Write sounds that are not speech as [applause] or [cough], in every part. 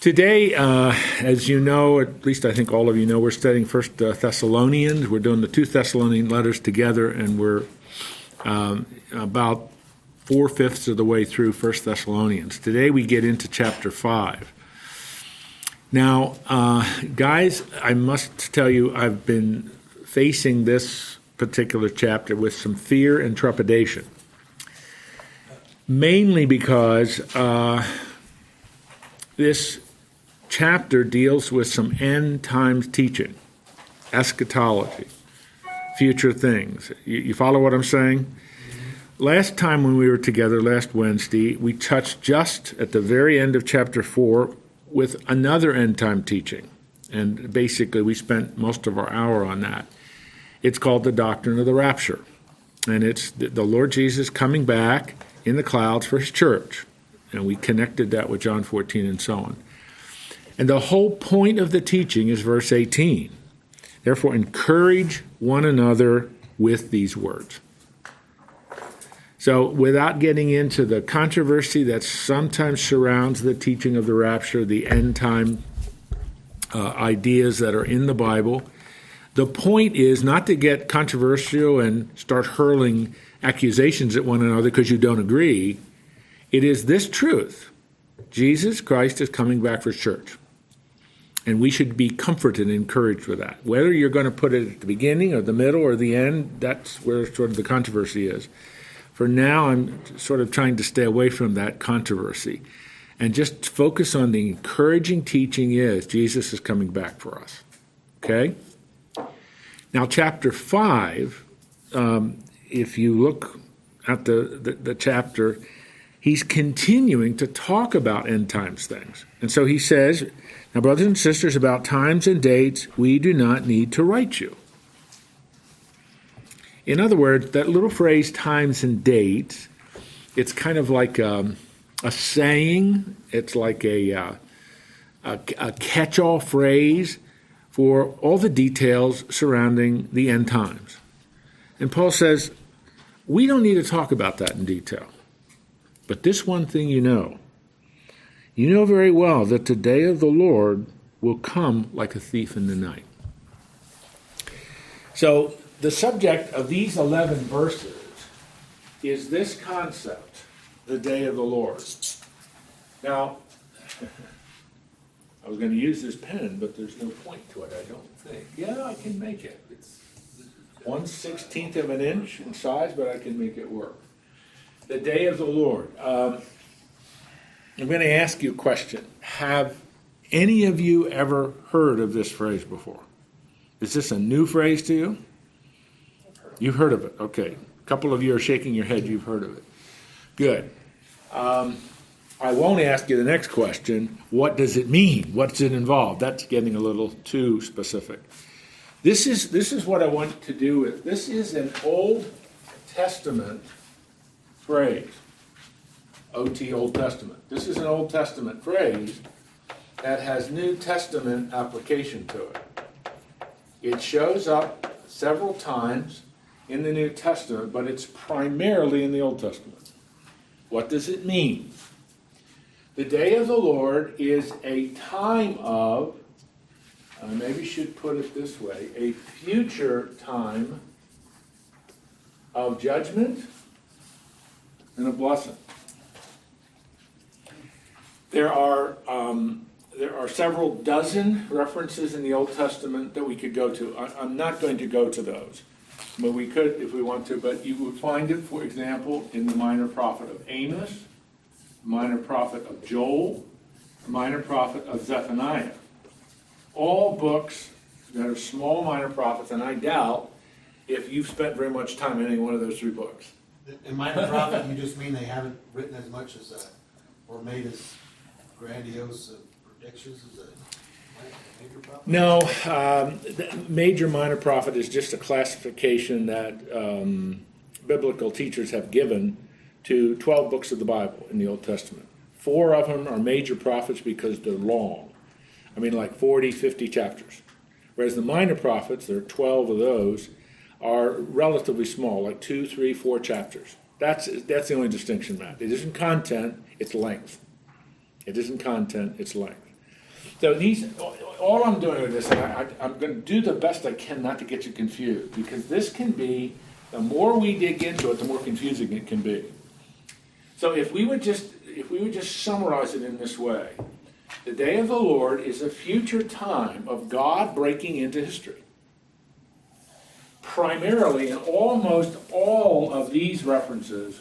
Today, uh, as you know, at least I think all of you know, we're studying First uh, Thessalonians. We're doing the two Thessalonian letters together, and we're um, about four fifths of the way through First Thessalonians. Today, we get into chapter five. Now, uh, guys, I must tell you, I've been facing this particular chapter with some fear and trepidation, mainly because uh, this chapter deals with some end times teaching, eschatology, future things. You, you, follow what I'm saying? Last time when we were together, last Wednesday, we touched just at the very end of chapter 4 with another end time teaching. And basically, we spent most of our hour on that. It's called the doctrine of the rapture. And it's the Lord Jesus coming back in the clouds for his church. And we connected that with John 14 and so on. And the whole point of the teaching is verse 18. Therefore, encourage one another with these words. So, without getting into the controversy that sometimes surrounds the teaching of the rapture, the end time uh, ideas that are in the Bible, the point is not to get controversial and start hurling accusations at one another because you don't agree. It is this truth Jesus Christ is coming back for church. And we should be comforted and encouraged with that. Whether you're going to put it at the beginning or the middle or the end, that's where sort of the controversy is. For now, I'm sort of trying to stay away from that controversy and just focus on the encouraging teaching is Jesus is coming back for us. Okay? Now, chapter 5, um, if you look at the, the, the chapter, he's continuing to talk about end times things. And so he says, now, brothers and sisters, about times and dates, we do not need to write you. In other words, that little phrase, times and dates, it's kind of like um, a saying, it's like a, uh, a, a catch all phrase for all the details surrounding the end times. And Paul says, we don't need to talk about that in detail. But this one thing you know you know very well that the day of the Lord will come like a thief in the night. So, the subject of these 11 verses is this concept, the day of the Lord. Now, [laughs] I was going to use this pen, but there's no point to it, I don't think. Yeah, I can make it. It's one sixteenth of an inch in size, but I can make it work. The day of the Lord. Um, I'm going to ask you a question. Have any of you ever heard of this phrase before? Is this a new phrase to you? You've heard of it. Okay. A couple of you are shaking your head. You've heard of it. Good. Um, I won't ask you the next question. What does it mean? What's it involve? That's getting a little too specific. This is this is what I want to do. With, this is an Old Testament phrase. OT Old Testament. This is an Old Testament phrase that has New Testament application to it. It shows up several times in the New Testament, but it's primarily in the Old Testament. What does it mean? The day of the Lord is a time of, I maybe should put it this way, a future time of judgment and a blessing. There are um, there are several dozen references in the Old Testament that we could go to. I, I'm not going to go to those, but we could if we want to. But you would find it, for example, in the minor prophet of Amos, minor prophet of Joel, minor prophet of Zephaniah. All books that are small minor prophets, and I doubt if you've spent very much time in any one of those three books. In minor prophet, you just mean they haven't written as much as, uh, or made as grandiose predictions major prophet? No, um, major minor prophet is just a classification that um, biblical teachers have given to 12 books of the Bible in the Old Testament. Four of them are major prophets because they're long. I mean, like 40, 50 chapters. Whereas the minor prophets, there are 12 of those, are relatively small, like two, three, four chapters. That's, that's the only distinction, Matt. It isn't content, it's length. It isn't content, it's length. So these, all I'm doing with this, I, I'm going to do the best I can not to get you confused, because this can be, the more we dig into it, the more confusing it can be. So if we would just, if we would just summarize it in this way, the day of the Lord is a future time of God breaking into history. Primarily, in almost all of these references,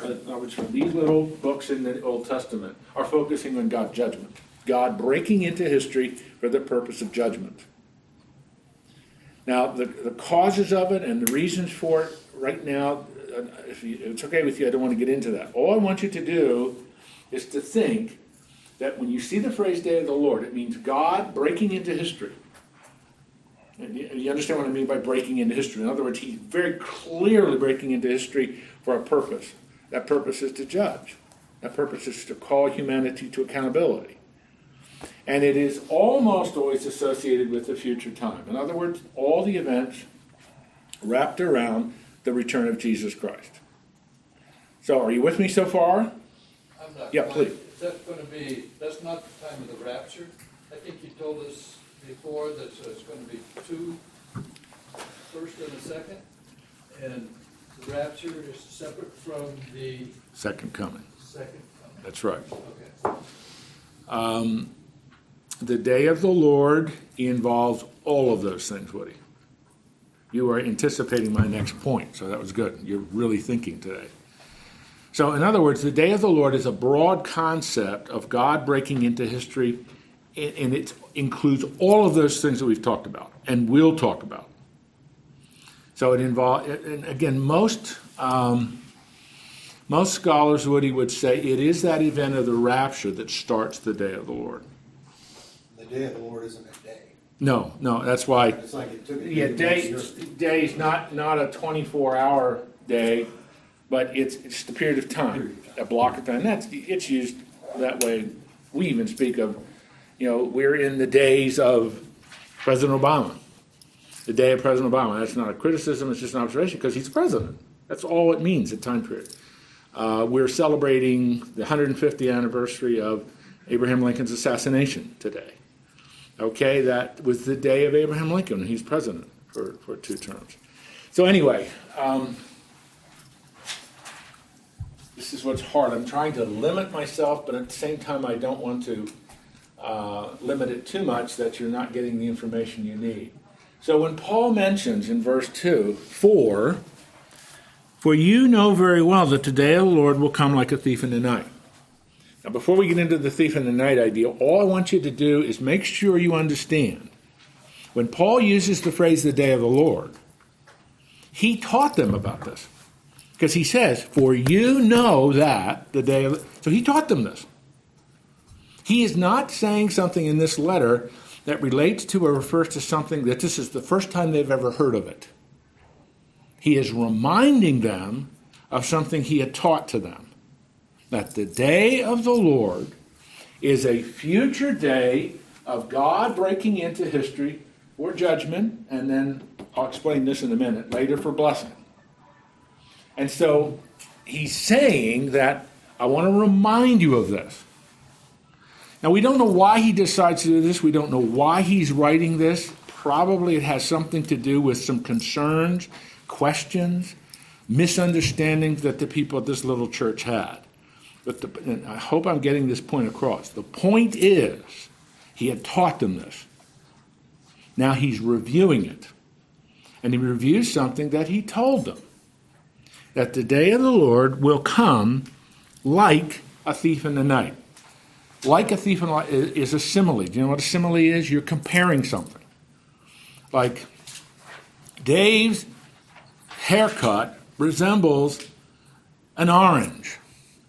which from these little books in the Old Testament, are focusing on God's judgment. God breaking into history for the purpose of judgment. Now, the, the causes of it and the reasons for it, right now, uh, if you, it's okay with you, I don't want to get into that. All I want you to do is to think that when you see the phrase day of the Lord, it means God breaking into history. And you understand what I mean by breaking into history? In other words, he's very clearly breaking into history for a purpose. That purpose is to judge. That purpose is to call humanity to accountability. And it is almost always associated with the future time. In other words, all the events wrapped around the return of Jesus Christ. So, are you with me so far? I'm not Yeah, please. Is that gonna be, that's not the time of the rapture? I think you told us before that so it's gonna be two, first and a second, and rapture is separate from the Second coming. second coming. That's right. Okay. Um, the day of the Lord involves all of those things, Woody. You are anticipating my next point, so that was good. You're really thinking today. So, in other words, the day of the Lord is a broad concept of God breaking into history, and and it includes all of those things that we've talked about and will talk about. So, it involves, and again, most um, most scholars, Woody, would say it is that event of the rapture that starts the day of the Lord. The day of the Lord isn't a day. No, no, that's why. It's like it took. A day. Yeah, day, day's not, not a twenty-four hour day, but it's, it's the period of time, a block of time. That's, it's used that way. We even speak of, you know, we're in the days of President Obama. The day of President Obama. That's not a criticism, it's just an observation because he's president. That's all it means, a time period. Uh, we're celebrating the 150th anniversary of Abraham Lincoln's assassination today. Okay, that was the day of Abraham Lincoln. He's president for, for two terms. So, anyway, um, this is what's hard. I'm trying to limit myself, but at the same time, I don't want to uh, limit it too much that you're not getting the information you need. So, when Paul mentions in verse 2, for, for you know very well that the day of the Lord will come like a thief in the night. Now, before we get into the thief in the night idea, all I want you to do is make sure you understand. When Paul uses the phrase the day of the Lord, he taught them about this. Because he says, For you know that the day of. So he taught them this. He is not saying something in this letter that relates to or refers to something that this is the first time they've ever heard of it. He is reminding them of something he had taught to them that the day of the Lord is a future day of God breaking into history for judgment, and then I'll explain this in a minute, later for blessing. And so he's saying that I want to remind you of this. Now, we don't know why he decides to do this. We don't know why he's writing this. Probably it has something to do with some concerns, questions, misunderstandings that the people at this little church had. But the, I hope I'm getting this point across. The point is, he had taught them this. Now he's reviewing it. And he reviews something that he told them that the day of the Lord will come like a thief in the night. Like a thief in is a simile. Do you know what a simile is? You're comparing something. Like Dave's haircut resembles an orange.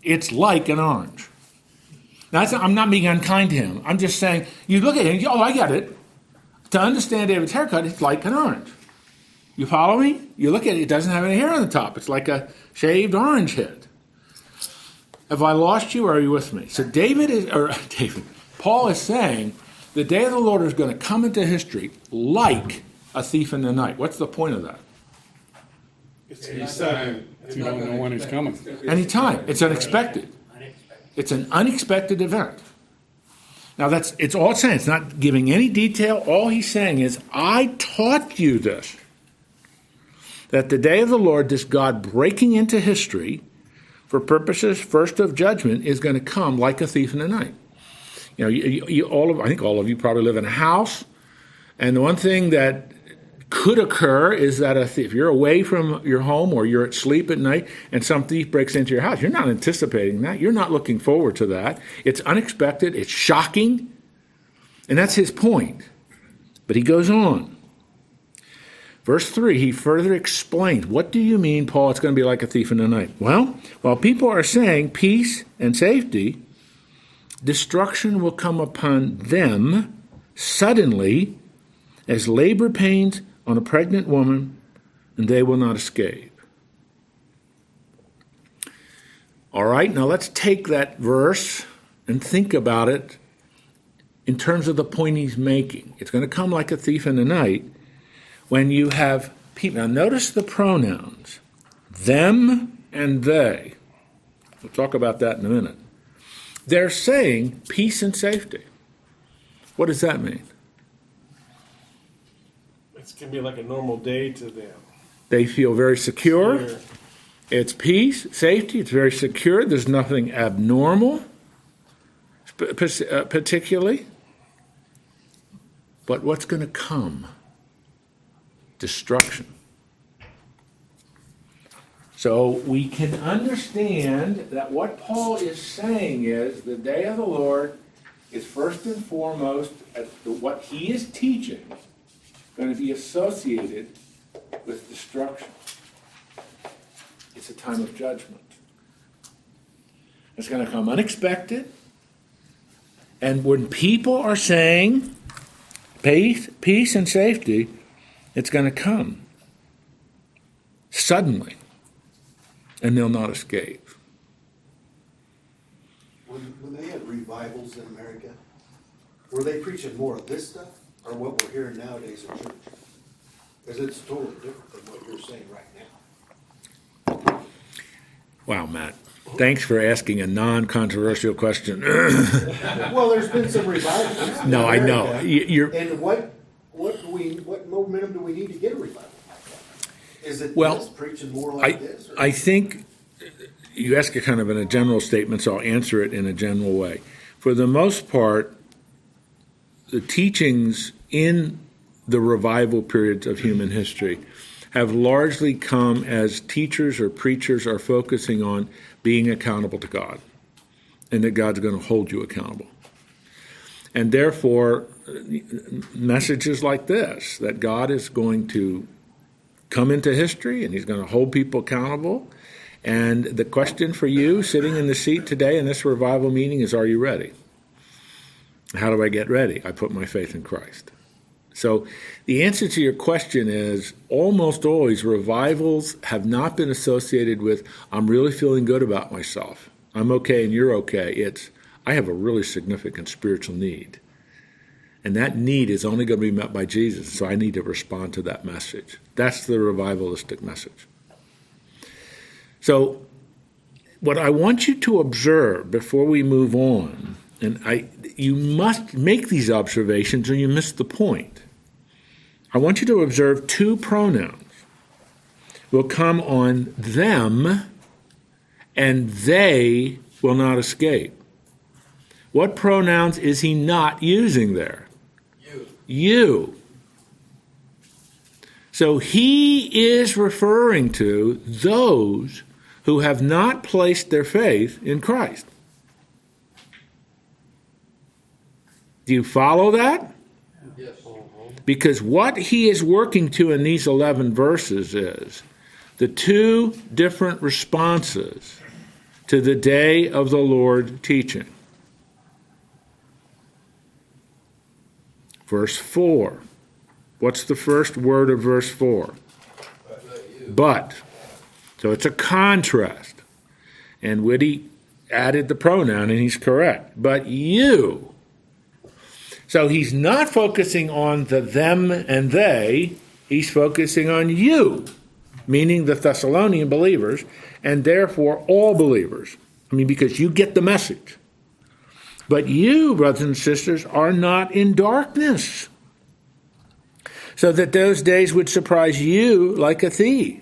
It's like an orange. Now, I'm not being unkind to him. I'm just saying, you look at him, oh, I get it. To understand David's haircut, it's like an orange. You follow me? You look at it, it doesn't have any hair on the top. It's like a shaved orange head. Have I lost you or are you with me? So David is, or [laughs] David, Paul is saying the day of the Lord is going to come into history like a thief in the night. What's the point of that? He said, you don't know when he's coming. Anytime. It's unexpected. It's an unexpected event. Now that's it's all saying. It's not giving any detail. All he's saying is, I taught you this. That the day of the Lord, this God breaking into history for purposes first of judgment, is going to come like a thief in the night. You know, you, you, you, all of I think all of you probably live in a house, and the one thing that could occur is that a thief, if you're away from your home or you're asleep at night and some thief breaks into your house, you're not anticipating that. You're not looking forward to that. It's unexpected, it's shocking, and that's his point. But he goes on. Verse 3, he further explains, What do you mean, Paul, it's going to be like a thief in the night? Well, while people are saying peace and safety, destruction will come upon them suddenly as labor pains on a pregnant woman, and they will not escape. All right, now let's take that verse and think about it in terms of the point he's making. It's going to come like a thief in the night when you have people. Now, notice the pronouns them and they. We'll talk about that in a minute. They're saying peace and safety. What does that mean? It's gonna be like a normal day to them. They feel very secure. Here, It's peace, safety. It's very secure. There's nothing abnormal, uh, particularly. But what's going to come? Destruction. So we can understand that what Paul is saying is the day of the Lord is first and foremost what he is teaching going to be associated with destruction. It's a time of judgment. It's going to come unexpected. And when people are saying peace, peace and safety, it's going to come suddenly, and they'll not escape. When, when they had revivals in America, were they preaching more of this stuff or what we're hearing nowadays in church? Because it's totally different than what you're saying right now. Wow, Matt. Thanks for asking a non controversial question. [laughs] Well, there's been some revivals. No, I know. You- you're- And what, what do we, what momentum do we need to get a revival like that? Is it Well, preaching more I, this? or- I think you ask it kind of in a general statement, so I'll answer it in a general way. For the most part, the teachings in the revival periods of human history have largely come as teachers or preachers are focusing on being accountable to God and that God's going to hold you accountable. And therefore, messages like this that God is going to come into history and he's going to hold people accountable. And the question for you sitting in the seat today in this revival meeting is Are you ready? How do I get ready? I put my faith in Christ. So the answer to your question is almost always revivals have not been associated with I'm really feeling good about myself. I'm okay and you're okay. It's I have a really significant spiritual need. And that need is only going to be met by Jesus. So I need to respond to that message. That's the revivalistic message. So, what I want you to observe before we move on, and I, you must make these observations or you miss the point. I want you to observe two pronouns will come on them, and they will not escape. What pronouns is he not using there? You. So he is referring to those who have not placed their faith in Christ. Do you follow that? Yes. Because what he is working to in these 11 verses is the two different responses to the day of the Lord teaching. Verse 4. What's the first word of verse 4? But. So it's a contrast. And Whitty added the pronoun, and he's correct. But you. So he's not focusing on the them and they, he's focusing on you, meaning the Thessalonian believers, and therefore all believers. I mean, because you get the message. But you, brothers and sisters, are not in darkness, so that those days would surprise you like a thief.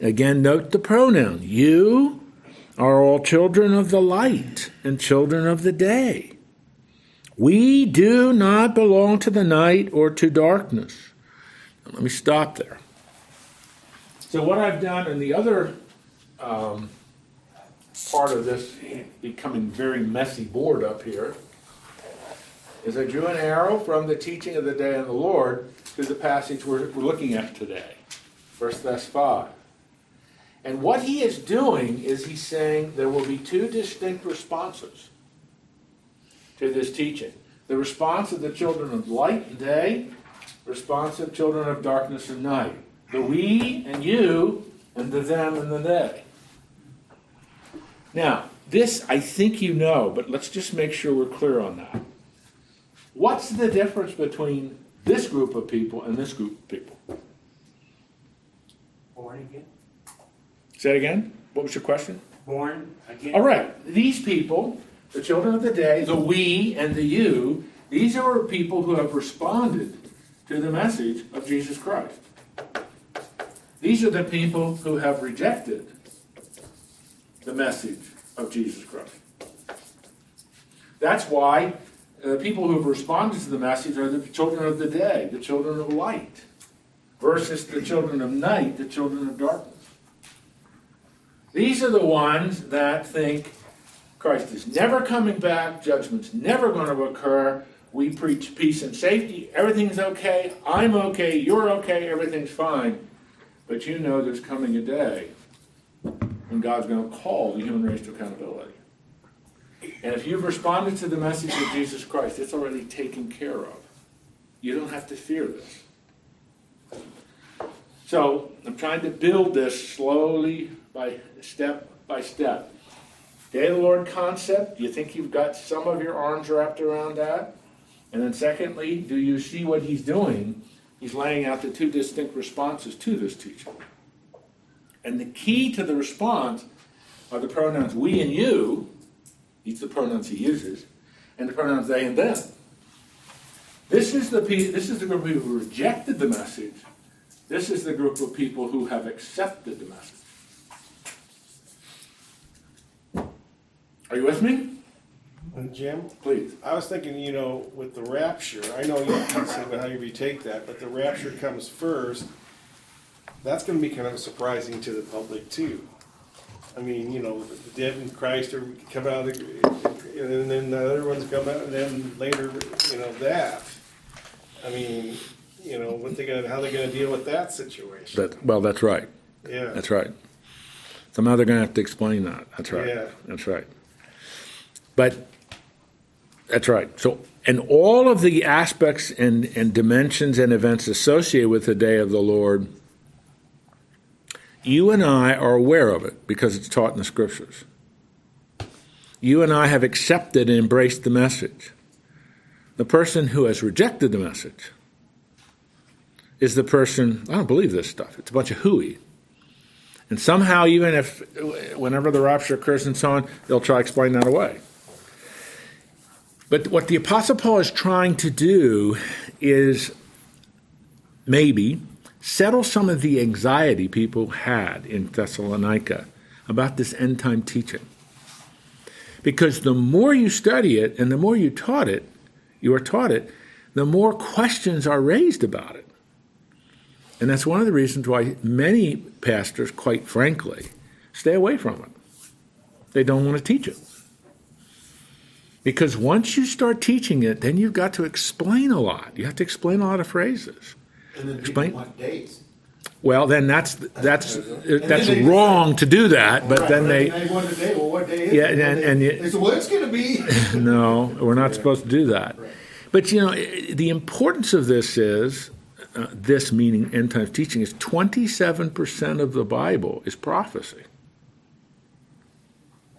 Again, note the pronoun. You are all children of the light and children of the day. We do not belong to the night or to darkness. Let me stop there. So, what I've done in the other um, part of this becoming very messy board up here is I drew an arrow from the teaching of the day of the Lord to the passage we're, we're looking at today, verse Thess 5. And what he is doing is he's saying there will be two distinct responses to this teaching the response of the children of light and day, response of children of darkness and night. The we and you, and the them and the they. Now, this I think you know, but let's just make sure we're clear on that. What's the difference between this group of people and this group of people? Born again. Say it again. What was your question? Born again. All right, these people, the children of the day, the we and the you, these are people who have responded to the message of Jesus Christ. These are the people who have rejected the message of Jesus Christ. That's why the people who have responded to the message are the children of the day, the children of light, versus the children of night, the children of darkness. These are the ones that think Christ is never coming back, judgment's never going to occur. We preach peace and safety, everything's okay, I'm okay, you're okay, everything's fine. But you know there's coming a day when God's going to call the human race to accountability. And if you've responded to the message of Jesus Christ, it's already taken care of. You don't have to fear this. So I'm trying to build this slowly by step by step. Day of the Lord concept, do you think you've got some of your arms wrapped around that? And then secondly, do you see what he's doing? He's laying out the two distinct responses to this teaching. And the key to the response are the pronouns we and you, these are the pronouns he uses, and the pronouns they and them. This is the this is the group of people who rejected the message. This is the group of people who have accepted the message. Are you with me? Uh, Jim, Please. I was thinking, you know, with the rapture, I know you can say how you take that, but the rapture comes first. That's going to be kind of surprising to the public too. I mean, you know, the dead in Christ are come out, of, and then the other ones come out, and then later, you know, that. I mean, you know, what they gonna, how they going to deal with that situation? That, well, that's right. Yeah. That's right. Somehow they're going to have to explain that. That's right. Yeah. That's right. But that's right. So, and all of the aspects and, and dimensions and events associated with the day of the Lord, you and I are aware of it because it's taught in the scriptures. You and I have accepted and embraced the message. The person who has rejected the message is the person, I don't believe this stuff. It's a bunch of hooey. And somehow, even if, whenever the rapture occurs and so on, they'll try to explain that away. But what the Apostle Paul is trying to do is maybe settle some of the anxiety people had in Thessalonica about this end time teaching. Because the more you study it and the more you taught it, you are taught it, the more questions are raised about it. And that's one of the reasons why many pastors, quite frankly, stay away from it. They don't want to teach it. Because once you start teaching it, then you've got to explain a lot. You have to explain a lot of phrases. And then Explain. people want days. Well, then that's that's that's they- wrong to do that. But Right, then they They want a day, well, what day is it? Yeah, and- and you- They said, well, it's gonna be. [laughs] no, we're not [laughs] supposed to do that. Right. But you know, the importance of this is uh, this meaning end times teaching is twenty seven percent of the Bible is prophecy.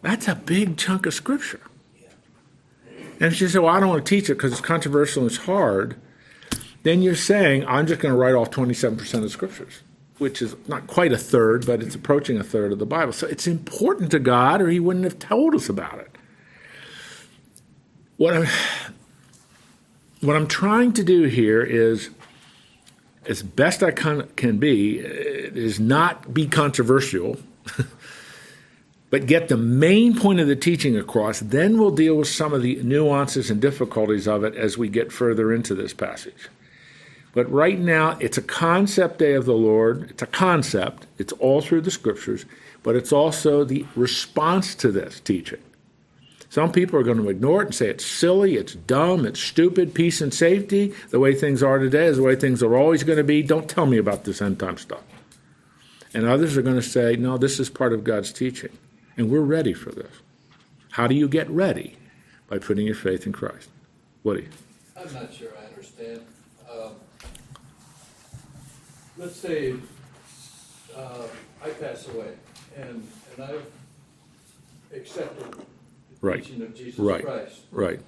That's a big chunk of scripture. And she said, "Well, I don't want to teach it because it's controversial and it's hard," then you're saying, "I'm just going to write off twenty seven percent of scriptures." Which is not quite a third, but it's approaching a third of the Bible. So it's important to God, or He wouldn't have told us about it. what I'm what I'm trying to do here is, as best I can, can be, uh, is not be controversial, [laughs] but get the main point of the teaching across. Then we'll deal with some of the nuances and difficulties of it as we get further into this passage. But right now, it's a concept day of the Lord. It's a concept. It's all through the scriptures, but it's also the response to this teaching. Some people are going to ignore it and say it's silly, it's dumb, it's stupid, peace and safety. The way things are today is the way things are always going to be. Don't tell me about this end time stuff. And others are going to say, no, this is part of God's teaching. And we're ready for this. How do you get ready? By putting your faith in Christ. Woody. I'm not sure I understand. Let's say, uh, I pass away and, and I've accepted the Right. teaching of Jesus Right. Christ. Right.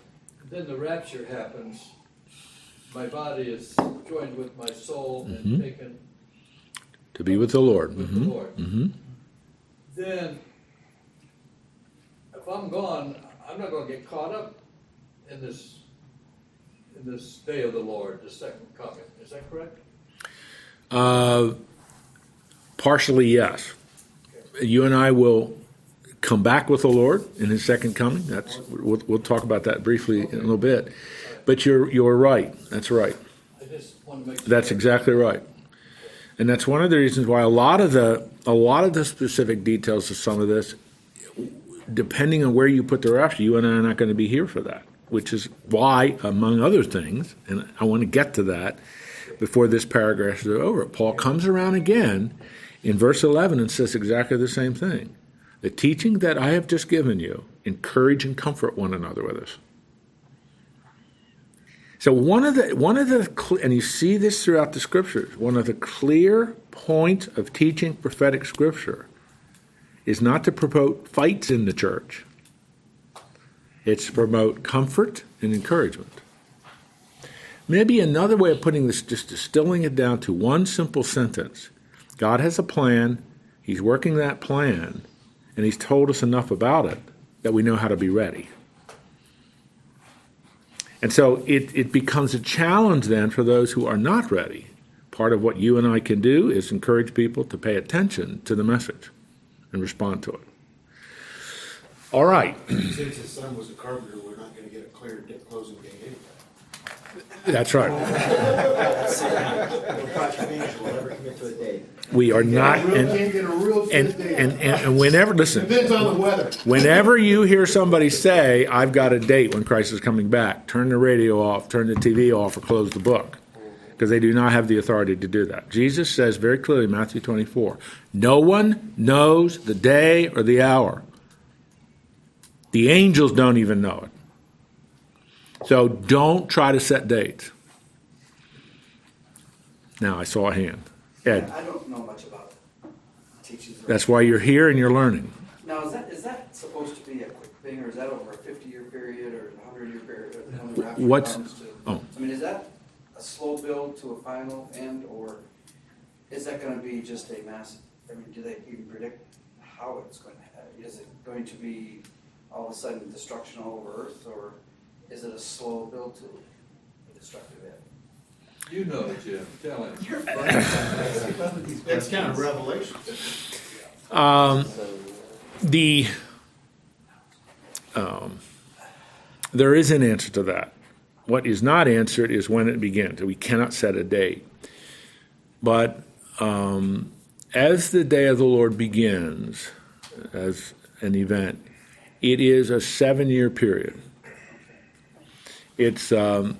Then the rapture happens, my body is joined with my soul and taken To be with the Lord. with the hmm Lord. hmm Then, if I'm gone, I'm not gonna get caught up in this, in this day of the Lord, the second coming, is that correct? Uh, partially, yes. You and I will come back with the Lord in His second coming. That's we'll, we'll talk about that briefly in a little bit. But you're you're right. That's right. That's exactly right. And that's one of the reasons why a lot of the a lot of the specific details of some of this, depending on where you put the rapture, you and I are not going to be here for that. Which is why, among other things, and I want to get to that before this paragraph is over. Paul comes around again in verse 11 and says exactly the same thing. The teaching that I have just given you, encourage and comfort one another with us. So one of the one of the and you see this throughout the scriptures. One of the clear points of teaching prophetic scripture is not to promote fights in the church. It's to promote comfort and encouragement. Maybe another way of putting this, just distilling it down to one simple sentence: God has a plan. He's working that plan, and He's told us enough about it that we know how to be ready. And so it, it becomes a challenge then for those who are not ready. Part of what you and I can do is encourage people to pay attention to the message and respond to it. All right, Since his son was a carpenter, we're not gonna get a clear closing date anyway. that's right. No contribution will ever commit to a right. We are not, and, Can't get a real and, and, and whenever, listen, Depends on the weather. whenever you hear somebody say, I've got a date when Christ is coming back, turn the radio off, turn the TV off, or close the book. Because they do not have the authority to do that. Jesus says very clearly in Matthew 24 no one knows the day or the hour. The angels don't even know it. So don't try to set dates. Now, I saw a hand. Ed, I don't know much about teachings. that's why you're here and you're learning. Now, is that, is that supposed to be a quick thing, or is that over a fifty-year period, or a hundred-year period, or when the rapture What's- to? oh. I mean, is that a slow build to a final end, or is that gonna be just a mass, I mean, do they even predict how it's going to, is it going to be all of a sudden destruction all over Earth, or is it a slow build to a destructive end? You know, Jim, tell him. [laughs] That's kind of revelation. Um, the um, there is an answer to that. What is not answered is when it begins. We cannot set a date. But um, as the day of the Lord begins, as an event, it is a seven-year period. It's um,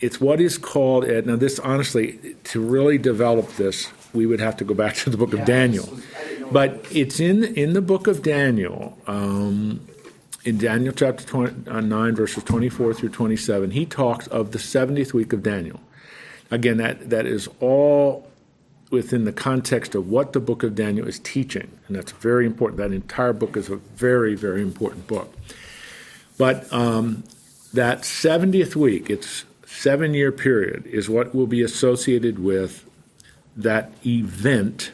it's what is called now. This honestly, to really develop this, we would have to go back [laughs] to the book of Daniel. this was- I didn't know But what it was. it's in in the book of Daniel, um, in Daniel chapter 20, uh, 9, verses 24 through 27, he talks of the 70th week of Daniel. Again, that, that is all within the context of what the book of Daniel is teaching. And that's very important. That entire book is a very, very important book. But um, that 70th week, it's seven year period, is what will be associated with that event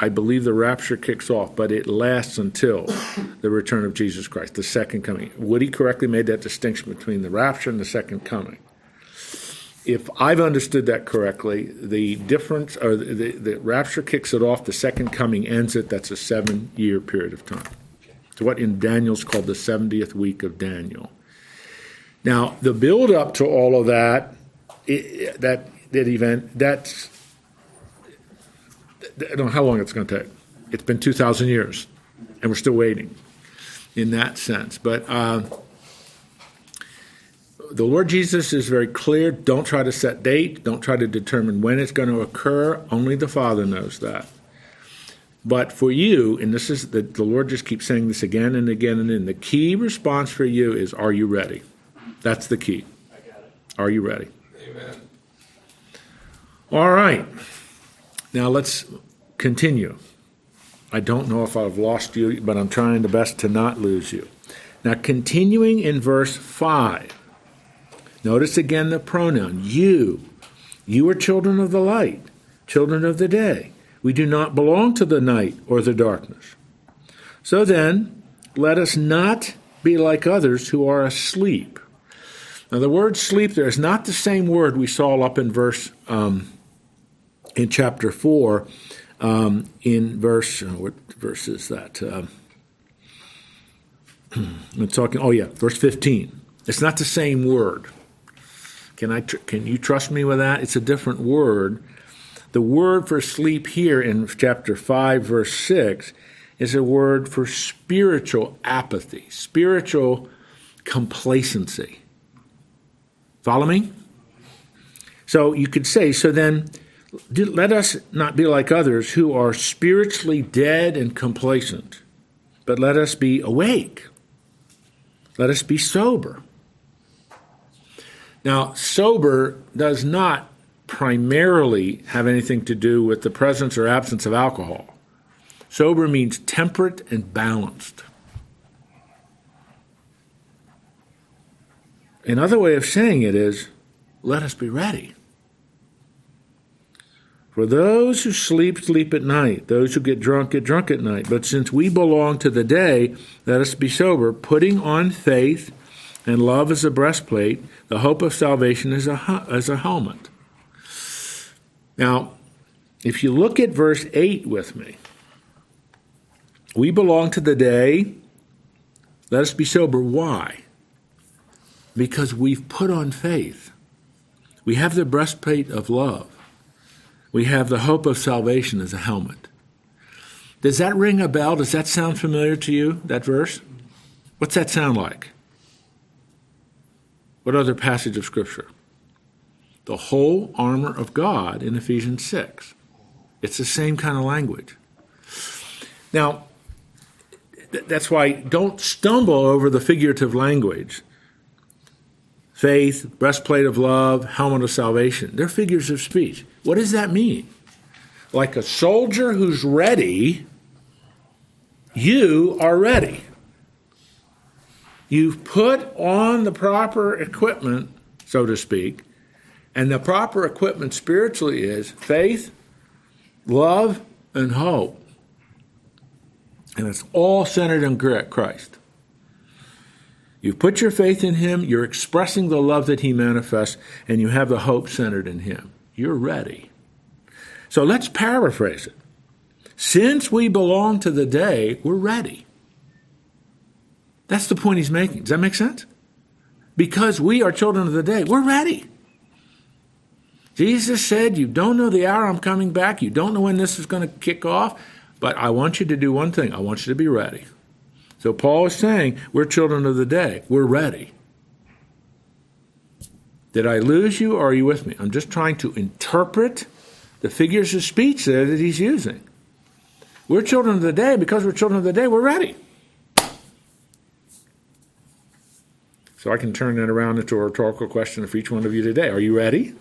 I believe the rapture kicks off, but it lasts until the return of Jesus Christ, the second coming. Woody correctly made that distinction between the rapture and the second coming. If I've understood that correctly, the difference, or the, the, the rapture kicks it off, the second coming ends it. That's a seven year period of time. It's what in Daniel's called the 70th week of Daniel. Now, the build up to all of that, it, that, that event, that's I don't know how long it's going to take. It's been 2,000 years, and we're still waiting in that sense. But uh, the Lord Jesus is very clear. Don't try to set date. Don't try to determine when it's going to occur. Only the Father knows that. But for you, and this is the, the Lord just keeps saying this again and again and again. The key response for you is, "Are you ready?" That's the key. Are you ready? Amen. All right. Now let's continue. I don't know if I've lost you, but I'm trying the best to not lose you. Now, continuing in verse 5, notice again the pronoun you. You are children of the light, children of the day. We do not belong to the night or the darkness. So then, let us not be like others who are asleep. Now, the word sleep there is not the same word we saw up in verse um, in chapter four, um, in verse uh, what verse is that? Uh, [clears throat] I'm talking. Oh yeah, verse fifteen. It's not the same word. Can I? Tr- can you trust me with that? It's a different word. The word for sleep here in chapter five, verse six, is a word for spiritual apathy, spiritual complacency. Follow me? So you could say, so then let us not be like others who are spiritually dead and complacent, but let us be awake. Let us be sober. Now, sober does not primarily have anything to do with the presence or absence of alcohol. Sober means temperate and balanced. Another way of saying it is let us be ready. For those who sleep, sleep at night. Those who get drunk, get drunk at night. But since we belong to the day, let us be sober, putting on faith and love as a breastplate, the hope of salvation as a, as a helmet. Now, if you look at verse 8 with me, we belong to the day. Let us be sober. Why? Because we've put on faith. We have the breastplate of love we have the hope of salvation as a helmet. Does that ring a bell? Does that sound familiar to you, that verse? What's that sound like? What other passage of Scripture? The whole armor of God in Ephesians 6. It's the same kind of language. Now, that's why don't stumble over the figurative language. Faith, breastplate of love, helmet of salvation. They're figures of speech. What does that mean? Like a soldier who's ready, you are ready. You've put on the proper equipment, so to speak, and the proper equipment spiritually is faith, love, and hope. And it's all centered in Christ. You put your faith in Him, you're expressing the love that He manifests, and you have the hope centered in Him you're ready. So let's paraphrase it. Since we belong to the day, we're ready. That's the point he's making. Does that make sense? Because we are children of the day, we're ready. Jesus said, You don't know the hour I'm coming back. You don't know when this is going to kick off. But I want you to do one thing I want you to be ready. So Paul is saying, We're children of the day. We're ready. Did I lose you or are you with me? I'm just trying to interpret the figures of speech there that he's using. We're children of the day. Because we're children of the day, we're ready. So I can turn that around into a rhetorical question for each one of you today. Are you ready?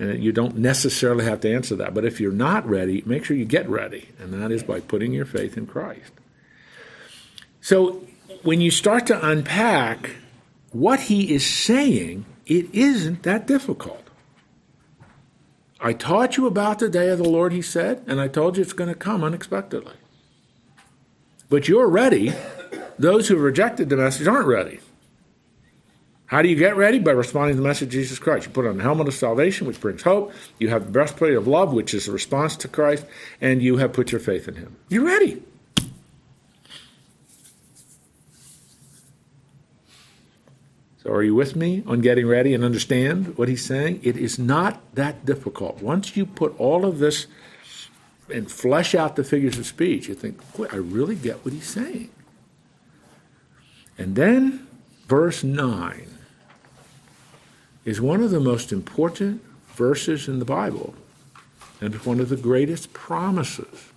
And you don't necessarily have to answer that. But if you're not ready, make sure you get ready. And that is by putting your faith in Christ. So when you start to unpack what he is saying, it isn't that difficult. I taught you about the day of the Lord, he said, and I told you it's going to come unexpectedly. But you're ready. Those who rejected the message aren't ready. How do you get ready? By responding to the message of Jesus Christ. You put on the helmet of salvation, which brings hope. You have the breastplate of love, which is a response to Christ, and you have put your faith in Him. You're ready. So, are you with me on getting ready and understand what he's saying? It is not that difficult. Once you put all of this and flesh out the figures of speech, you think, I really get what he's saying. And then, verse 9 is one of the most important verses in the Bible and one of the greatest promises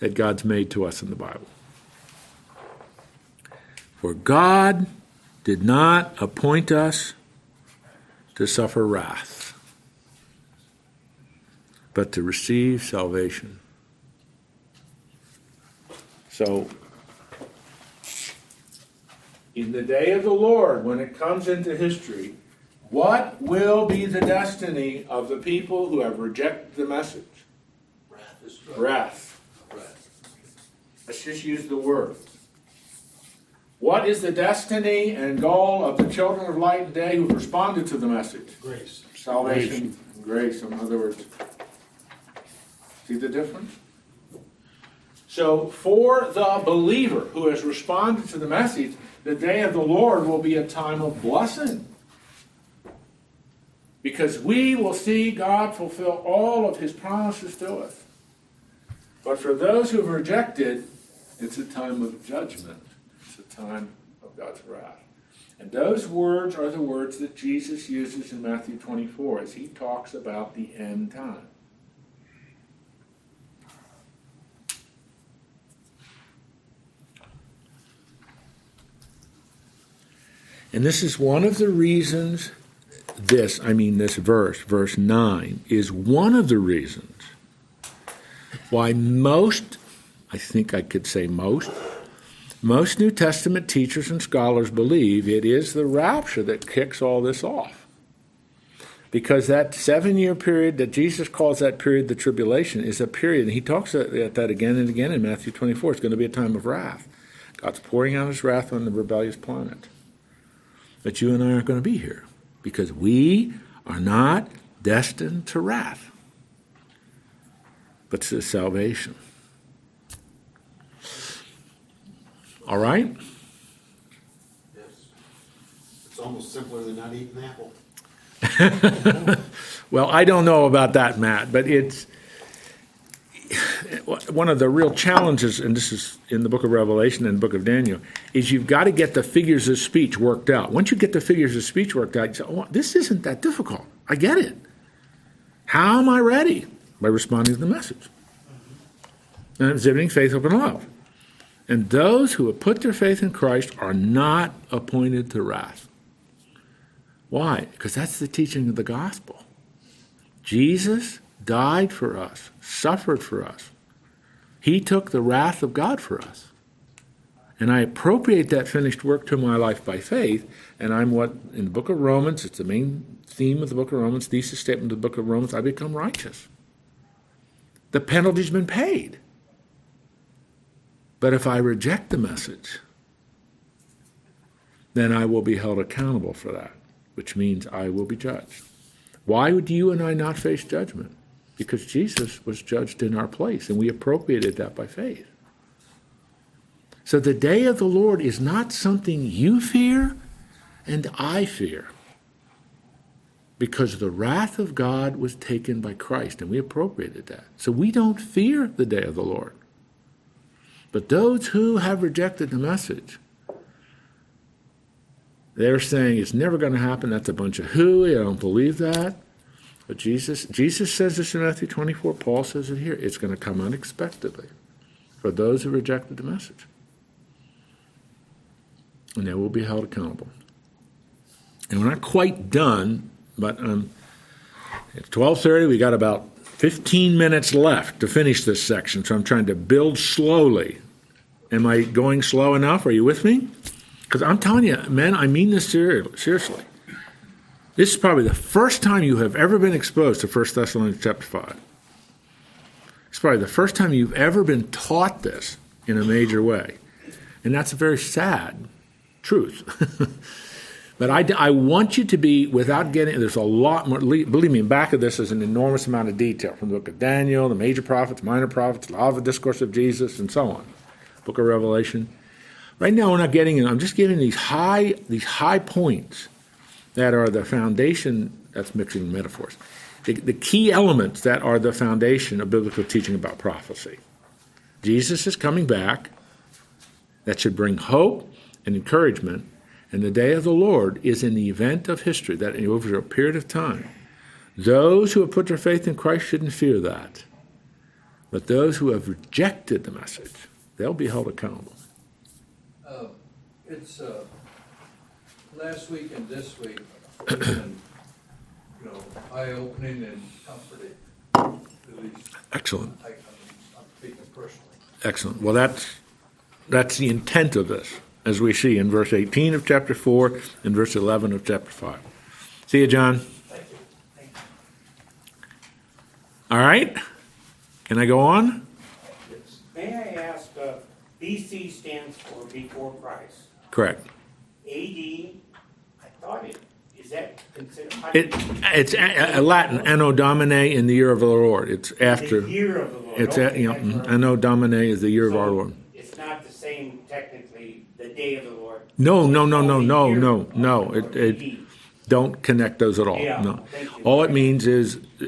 that God's made to us in the Bible. For God did not appoint us to suffer wrath, but to receive salvation. So, in the day of the Lord, when it comes into history, what will be the destiny of the people who have rejected the message? Wrath Wrath. wrath. Let's just use the word. What is the destiny and goal of the children of light today who've responded to the message? Grace. Salvation, grace, in other words. See the difference? So, for the believer who has responded to the message, the day of the Lord will be a time of blessing. Because we will see God fulfill all of his promises to us. But for those who have rejected, it's a time of judgment. Time of God's wrath. And those words are the words that Jesus uses in Matthew 24 as he talks about the end time. And this is one of the reasons this, I mean, this verse, verse 9, is one of the reasons why most, I think I could say most, most New Testament teachers and scholars believe it is the rapture that kicks all this off. Because that seven year period that Jesus calls that period the tribulation is a period, and he talks at that again and again in Matthew 24. It's going to be a time of wrath. God's pouring out his wrath on the rebellious planet. But you and I aren't going to be here because we are not destined to wrath, but to salvation. All right? Yes. It's almost simpler than not eating an apple. [laughs] Well, I don't know about that, Matt, but it's one of the real challenges, and this is in the book of Revelation and the book of Daniel, is you've got to get the figures of speech worked out. Once you get the figures of speech worked out, you say, oh, this isn't that difficult. I get it. How am I ready? By responding to the message and exhibiting faith, hope, and love. And those who have put their faith in Christ are not appointed to wrath. Why? Because that's the teaching of the gospel. Jesus died for us, suffered for us. He took the wrath of God for us. And I appropriate that finished work to my life by faith, and I'm what, in the book of Romans, it's the main theme of the book of Romans, thesis statement of the book of Romans, I become righteous. The penalty's been paid. But if I reject the message, then I will be held accountable for that, which means I will be judged. Why would you and I not face judgment? Because Jesus was judged in our place, and we appropriated that by faith. So the day of the Lord is not something you fear and I fear. Because the wrath of God was taken by Christ, and we appropriated that. So we don't fear the day of the Lord. But those who have rejected the message, they're saying it's never going to happen. That's a bunch of hooey. I don't believe that. But Jesus, Jesus says this in Matthew 24. Paul says it here. It's going to come unexpectedly for those who rejected the message. And they will be held accountable. And we're not quite done, but um, at 12:30 we got about 15 minutes left to finish this section. So I'm trying to build slowly. Am I going slow enough? Are you with me? Because I'm telling you, man, I mean this ser- seriously. This is probably the first time you have ever been exposed to 1 Thessalonians chapter 5. It's probably the first time you've ever been taught this in a major way. And that's a very sad truth. [laughs] but I, I want you to be, without getting, there's a lot more, believe me, back of this is an enormous amount of detail from the book of Daniel, the major prophets, minor prophets, the the discourse of Jesus, and so on. Book of Revelation. Right now, we're not getting it. I'm just giving these high, these high points that are the foundation. That's mixing metaphors. The, the key elements that are the foundation of biblical teaching about prophecy. Jesus is coming back. That should bring hope and encouragement. And the day of the Lord is an event of history that over a period of time. Those who have put their faith in Christ shouldn't fear that. But those who have rejected the message, they'll be held accountable. Uh, It's, uh, last week and this week, been, you know, eye-opening and comforting, at least Excellent. I, I'm I'm speaking personally. Excellent. Well, that's that's the intent of this, as we see in verse 18 of chapter 4 and verse 11 of chapter 5. See you, John. Thank you. Thank you. All right. Can I go on? May I ask, BC stands for before Christ. Correct. AD, I thought it, is that considered? It, it's a, a Latin anno domini in the year of the Lord. It's after. The year of the Lord. It's a, Okay, you know, that's right. anno domini is the year of our Lord. It's not the same technically, the day of the Lord. No, no, no, no, no, no, no. It, it don't connect those at all. Yeah, no. All it means is uh,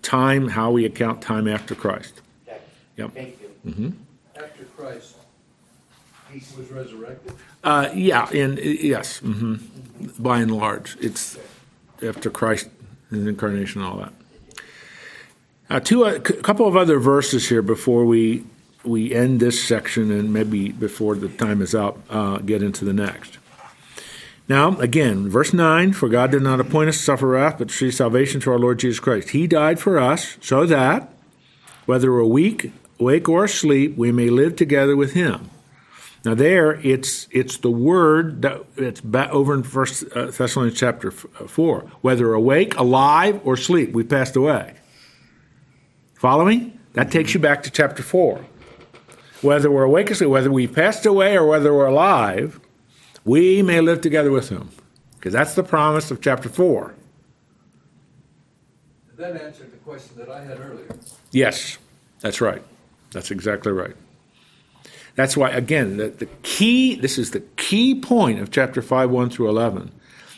time, how we account time after Christ. That- Yep. Thank you. After Christ was resurrected, Uh, yeah, and uh, yes, hmm by and large, it's after Christ, his incarnation, and all that. Uh, two, a couple of other verses here before we we end this section, and maybe before the time is up, uh, get into the next. Now, again, verse 9 For God did not appoint us to suffer wrath, but to see salvation through our Lord Jesus Christ. He died for us so that, whether we're weak, awake, or asleep, we may live together with Him. Now there, it's it's the word that it's over in First uh, Thessalonians chapter uh, four. Whether awake, alive, or sleep, we passed away. Following? That takes you back to chapter four. Whether we're awake or asleep, whether we passed away or whether we're alive, we may live together with Him, because that's the promise of chapter four. that answered the question that I had earlier. Yes, that's right. That's exactly right. That's why, again, the, the key, this is the key point of chapter 5, 1 through 11.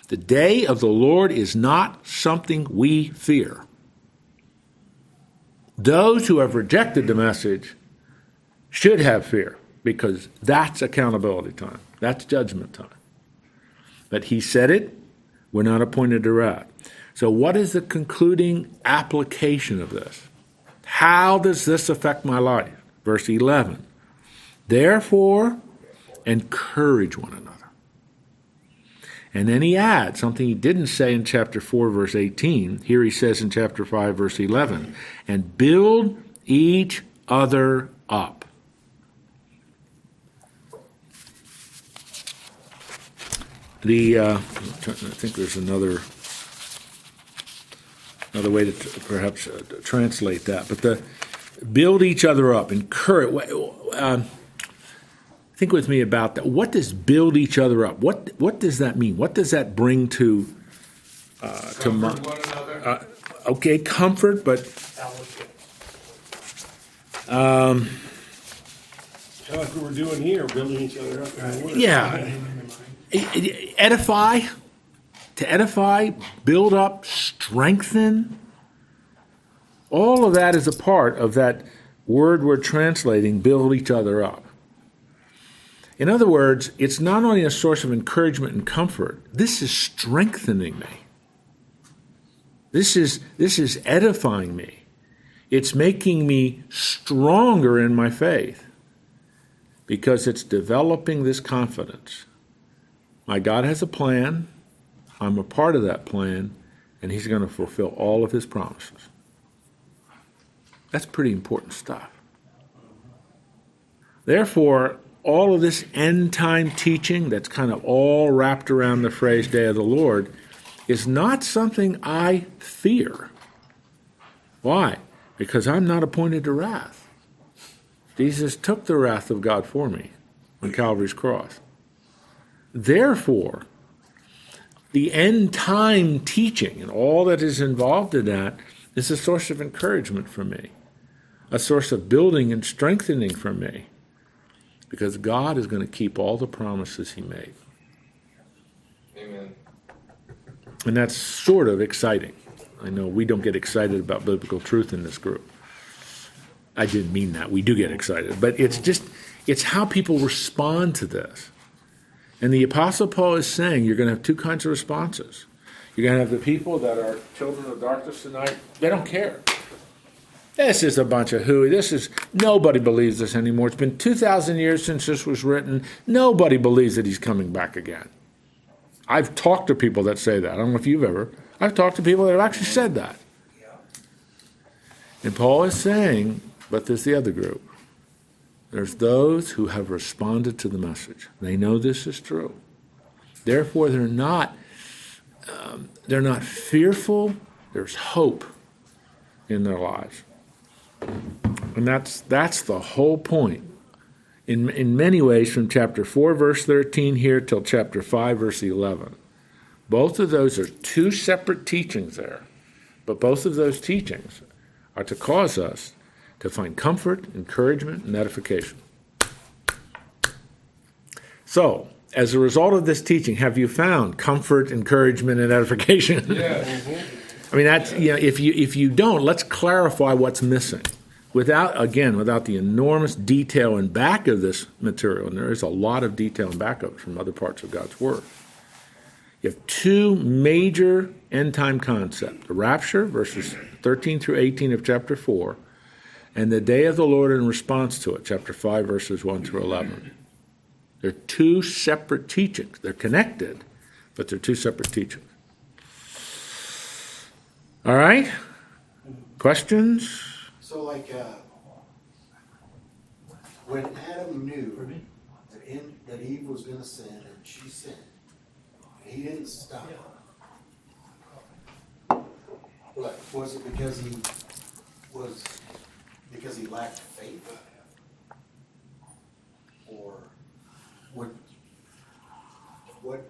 The day of the Lord is not something we fear. Those who have rejected the message should have fear because that's accountability time, that's judgment time. But he said it, we're not appointed to wrath. So, what is the concluding application of this? How does this affect my life? Verse 11. Therefore, encourage one another. And then he adds something he didn't say in chapter 4, verse 18. Here he says in chapter 5, verse 11, and build each other up. The uh, I think there's another another way to t- perhaps uh, translate that, but the build each other up, encourage. Uh, think with me about that. What does build each other up? What what does that mean? What does that bring to uh, to my, one another. uh, okay comfort, but um, Kind of like what we're doing here, building each other up word. yeah, edify, to edify, build up, strengthen. All of that is a part of that word we're translating, build each other up. In other words, it's not only a source of encouragement and comfort, this is strengthening me. This is, this is edifying me. It's making me stronger in my faith because it's developing this confidence. My God has a plan, I'm a part of that plan, and He's going to fulfill all of His promises. That's pretty important stuff. Therefore, all of this end time teaching that's kind of all wrapped around the phrase day of the Lord is not something I fear. Why? Because I'm not appointed to wrath. Jesus took the wrath of God for me on Calvary's cross. Therefore, the end time teaching and all that is involved in that is a source of encouragement for me, a source of building and strengthening for me, because God is going to keep all the promises He made. Amen. And that's sort of exciting. I know we don't get excited about biblical truth in this group. I didn't mean that. We do get excited. But it's just, it's how people respond to this. And the Apostle Paul is saying you're going to have two kinds of responses. You're going to have the people that are children of darkness tonight, they don't care. This is a bunch of hooey. This is, nobody believes this anymore. It's been 2,000 years since this was written. Nobody believes that he's coming back again. I've talked to people that say that. I don't know if you've ever. I've talked to people that have actually said that. And Paul is saying, but there's the other group. There's those who have responded to the message. They know this is true. Therefore, they're not um, they're not fearful. There's hope in their lives, and that's that's the whole point. In in many ways, from chapter four, verse thirteen here till chapter five, verse eleven, both of those are two separate teachings there, but both of those teachings are to cause us to find comfort, encouragement, and edification. So, as a result of this teaching, have you found comfort, encouragement, and edification? Yes. [laughs] I mean, that's you know, if you if you don't, let's clarify what's missing. Without again, without the enormous detail and back of this material, and there is a lot of detail and backup from other parts of God's Word. You have two major end time concepts: the rapture, verses thirteen through eighteen of chapter four, and the day of the Lord in response to it, chapter five, verses one through eleven. They're two separate teachings. They're connected, but they're two separate teachings. All right? Questions? So like, uh, when Adam knew that, in, that Eve was gonna sin and she sinned, and he didn't stop her. What, was it because he was, because he lacked faith? Or what, what,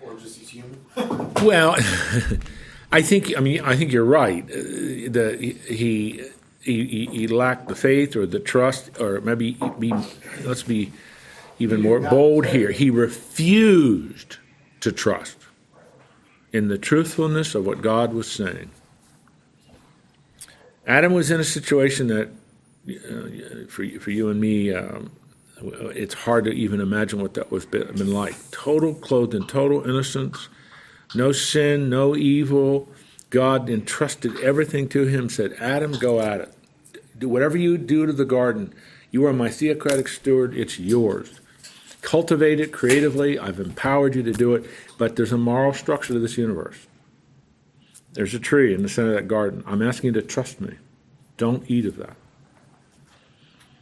or just he's human? [laughs] Well, [laughs] I think I mean I think you're right. Uh, The he he, he lacked the faith or the trust, or maybe be let's be even more bold here. He refused to trust in the truthfulness of what God was saying. Adam was in a situation that, uh, for for you and me, um, it's hard to even imagine what that was been, been like. Total clothed in total innocence, no sin, no evil. God entrusted everything to him. Said, "Adam, go at it. Do whatever you do to the garden. You are my theocratic steward. It's yours. Cultivate it creatively. I've empowered you to do it. But there's a moral structure to this universe. There's a tree in the center of that garden. I'm asking you to trust me. Don't eat of that.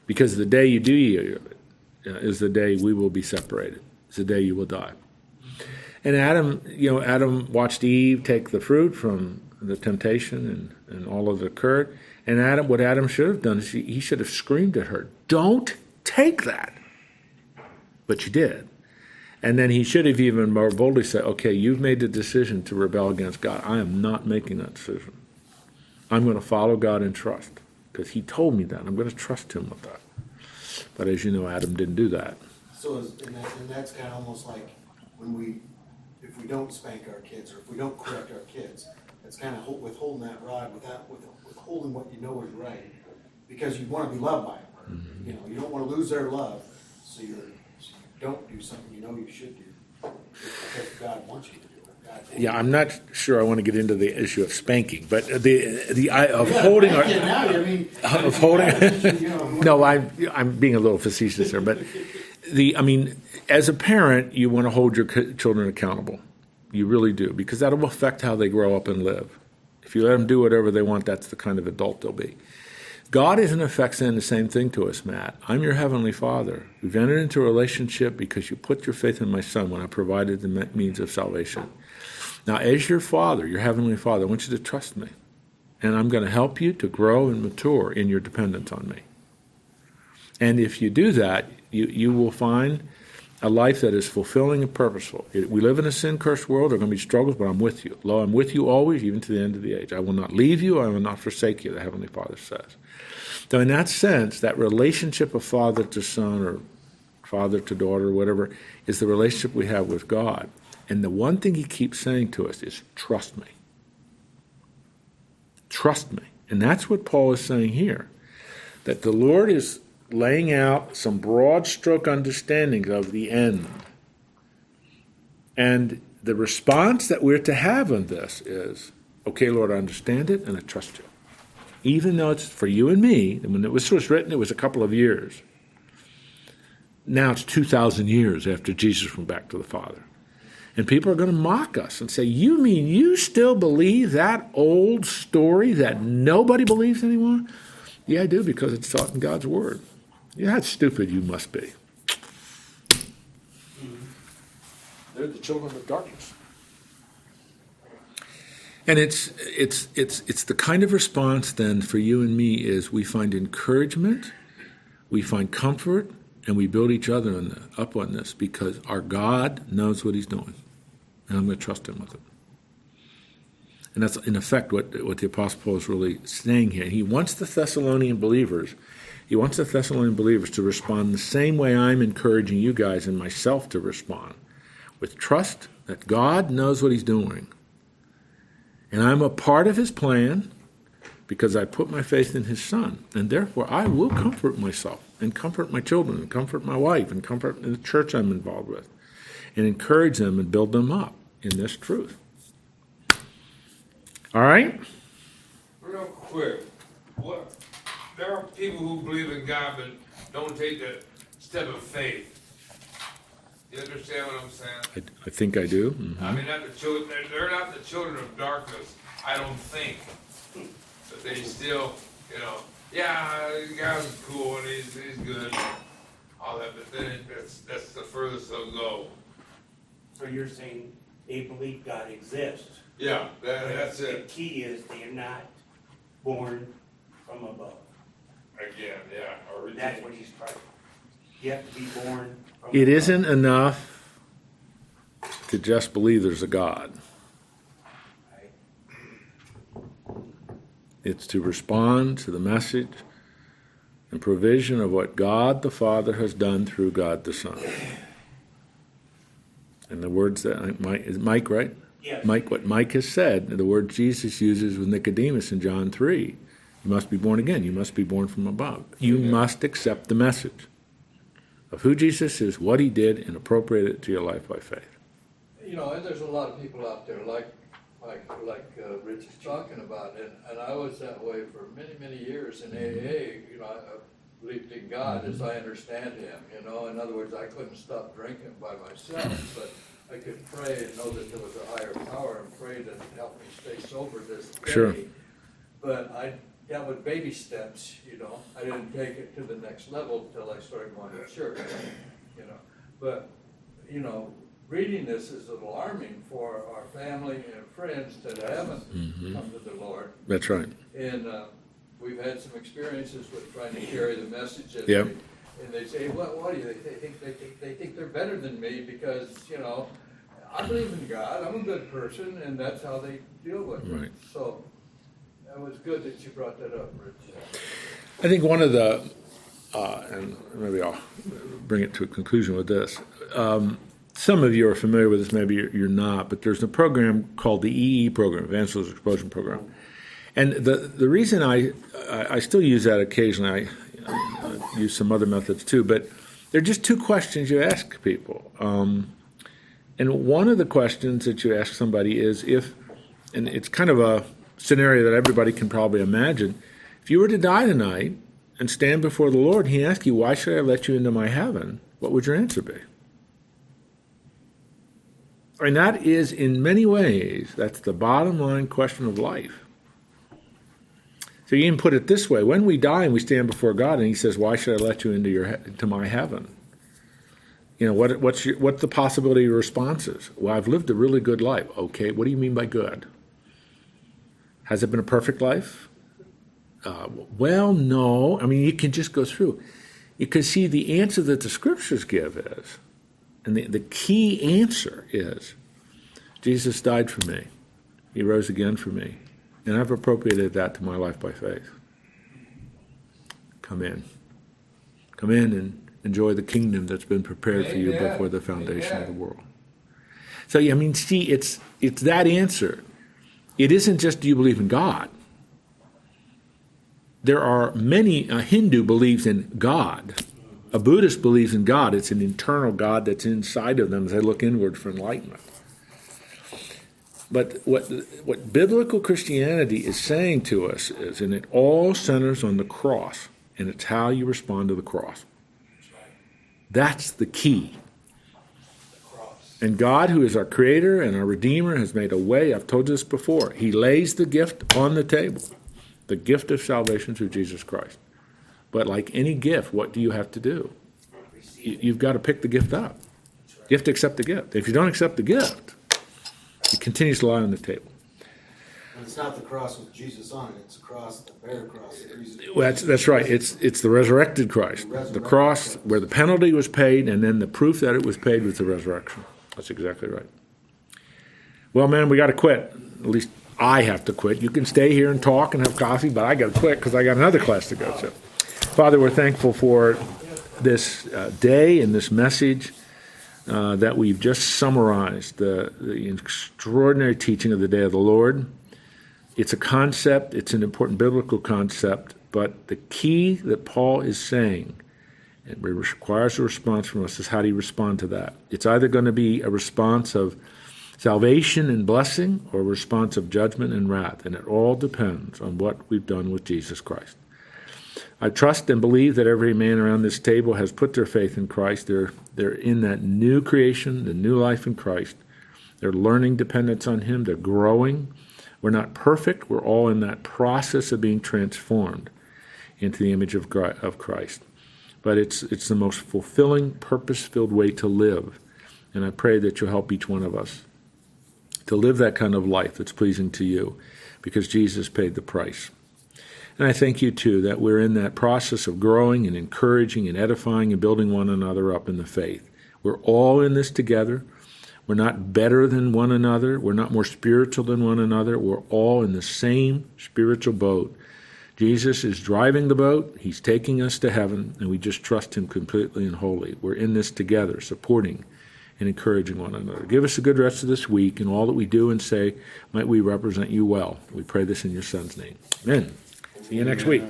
Because the day you do eat of it uh, the day we will be separated. It's the day you will die. And Adam, you know, Adam watched Eve take the fruit from the temptation and, and all of that occurred. And Adam, what Adam should have done is he, should have screamed at her, Don't take that. But she did. And then he should have even more boldly said, Okay, you've made the decision to rebel against God. I am not making that decision. I'm going to follow God and trust because he told me that. I'm going to trust him with that. But as you know, Adam didn't do that. So, is, and, that, and that's kind of almost like when we, if we don't spank our kids or if we don't correct our kids, it's kind of withholding that rod without with, withholding what you know is right because you want to be loved by them. Mm-hmm. You know, you don't want to lose their love, so, you're, so you don't do something you know you should do because God wants you to do it. Yeah. I'm not sure I want to get into the issue of spanking, but the the I, of holding our Yeah, now, I mean, [laughs] of holding. [laughs] [laughs] no, I'm I'm being a little facetious there, but the I mean, as a parent, you want to hold your children accountable. You really do because that'll affect how they grow up and live. If you let them do whatever they want, that's the kind of adult they'll be. God is in effect saying the same thing to us, Matt. I'm your heavenly Father. We've entered into a relationship because you put your faith in my Son when I provided the means of salvation. Now, as your Father, your Heavenly Father, I want you to trust me. And I'm going to help you to grow and mature in your dependence on me. And if you do that, you, you will find a life that is fulfilling and purposeful. We live in a sin cursed world. There are going to be struggles, but I'm with you. Lo, I'm with you always, even to the end of the age. I will not leave you. I will not forsake you, the Heavenly Father says. So, in that sense, that relationship of father to son or father to daughter, or whatever, is the relationship we have with God. And the one thing He keeps saying to us is, trust me. Trust me. And that's what Paul is saying here that the Lord is laying out some broad stroke understandings of the end. And the response that we're to have on this is, okay, Lord, I understand it and I trust you. Even though it's for you and me, when it was was written, it was a couple of years. Now it's 2,000 years after Jesus went back to the Father. And people are going to mock us and say, You mean you still believe that old story that nobody believes anymore? Yeah, I do, because it's taught in God's Word. Yeah, how stupid you must be. They're the children of darkness. And it's it's it's it's the kind of response then for you and me is we find encouragement, we find comfort, and we build each other on the, up on this because our God knows what He's doing, and I'm going to trust Him with it. And that's in effect what what the Apostle Paul is really saying here. He wants the Thessalonian believers, he wants the Thessalonian believers to respond the same way I'm encouraging you guys and myself to respond, with trust that God knows what He's doing, and I'm a part of His plan because I put my faith in His Son, and therefore I will comfort myself and comfort my children and comfort my wife and comfort the church I'm involved with, and encourage them and build them up in this truth. All right? Real quick, what, there are people who believe in God but don't take the step of faith. You understand what I'm saying? I, I think I do. Mhm. I mean, not the children, they're, they're not the children of darkness, I don't think. But they still, you know, yeah, God's cool and he's, he's good, all that, but then it- that's, that's the furthest they'll go. So you're saying they believe God exists? Yeah, that, but that's The it, key is they're not born from above. again, yeah, or. That's what he's trying. You have to be born from It above. isn't enough to just believe there's a God. Right? It's to respond to the message and provision of what God the Father has done through God the Son. And the words that Mike, is Mike right? Yes. Mike, what Mike has said, the word Jesus uses with Nicodemus in John 3. You must be born again. You must be born from above. You must accept the message of who Jesus is, what he did, and appropriate it to your life by faith. You know, and there's a lot of people out there like, like, like uh, Rich is talking about, and, and I was that way for many, many years in AA. You know, I believed in God as I understand Him. You know, in other words, I couldn't stop drinking by myself, [laughs] but I could pray and know that there was a higher power and pray that it helped me stay sober this day. Sure. But I dealt with baby steps. You know, I didn't take it to the next level until I started going to church. You know, but you know, reading this is alarming for our family and friends that haven't come to the Lord. That's right. And uh, we've had some experiences with trying to carry the message. And, Yep. they, and they say, "What? What do you? They think they think they think they're better than me because you know, I believe in God. I'm a good person, and that's how they deal with it." Right. So that was good that you brought that up, Rich. I think one of the, uh, and maybe I'll bring it to a conclusion with this. Um, some of you are familiar with this, maybe you're, you're not, but there's a program called the EE program, Evangelism Explosion Program. And the, the reason I, I, still use that occasionally, I, I use some other methods too, but they're just two questions you ask people. Um, and one of the questions that you ask somebody is if, and it's kind of a scenario that everybody can probably imagine, if you were to die tonight and stand before the Lord, He asked you, Why should I let you into my heaven? What would your answer be? And that is, in many ways, that's the bottom line question of life. So you can put it this way: When we die and we stand before God, and He says, "Why should I let you into your into my heaven?" You know, what, what's your, what's the possibility of responses? Well, I've lived a really good life. Okay, what do you mean by good? Has it been a perfect life? Uh, well, no. I mean, you can just go through. You can see the answer that the scriptures give is, and the, the key answer is Jesus died for me. He rose again for me. And I've appropriated that to my life by faith. Come in. Come in and enjoy the kingdom that's been prepared for you before the foundation of the world. So, I mean, see, it's, it's that answer. It isn't just do you believe in God? There are many, a Hindu believes in God. A Buddhist believes in God. It's an internal God that's inside of them as they look inward for enlightenment. But what, what biblical Christianity is saying to us is, and it all centers on the cross, and it's how you respond to the cross. That's the key. And God, who is our creator and our redeemer, has made a way. I've told you this before. He lays the gift on the table the gift of salvation through Jesus Christ. But like any gift, what do you have to do? You- You've got to pick the gift up. You have to accept the gift. If you don't accept the gift, it continues to lie on the table. And it's not the cross with Jesus on it, it's the cross, the bare cross. Jesus- Well, that's, that's right. It's, it's the resurrected Christ. The cross where the penalty was paid, and then the proof that it was paid was the resurrection. That's exactly right. Well, man, we got to quit. At least I have to quit. You can stay here and talk and have coffee, but I got to quit because I got another class to go to. Father, we're thankful for this uh, day and this message uh, that we've just summarized the, the extraordinary teaching of the day of the Lord. It's a concept, it's an important biblical concept, but the key that Paul is saying, and it requires a response from us, is how do you respond to that? It's either going to be a response of salvation and blessing or a response of judgment and wrath, and it all depends on what we've done with Jesus Christ. I trust and believe that every man around this table has put their faith in Christ. They're, they're in that new creation, the new life in Christ. They're learning dependence on Him. They're growing. We're not perfect. We're all in that process of being transformed into the image of Christ. But it's, it's the most fulfilling, purpose filled way to live. And I pray that you'll help each one of us to live that kind of life that's pleasing to you because Jesus paid the price. And I thank you too that we're in that process of growing and encouraging and edifying and building one another up in the faith. We're all in this together. We're not better than one another. We're not more spiritual than one another. We're all in the same spiritual boat. Jesus is driving the boat. He's taking us to heaven, and we just trust Him completely and wholly. We're in this together, supporting and encouraging one another. Give us a good rest of this week, and all that we do and say, might we represent you well. We pray this in your Son's name. Amen. See you next week.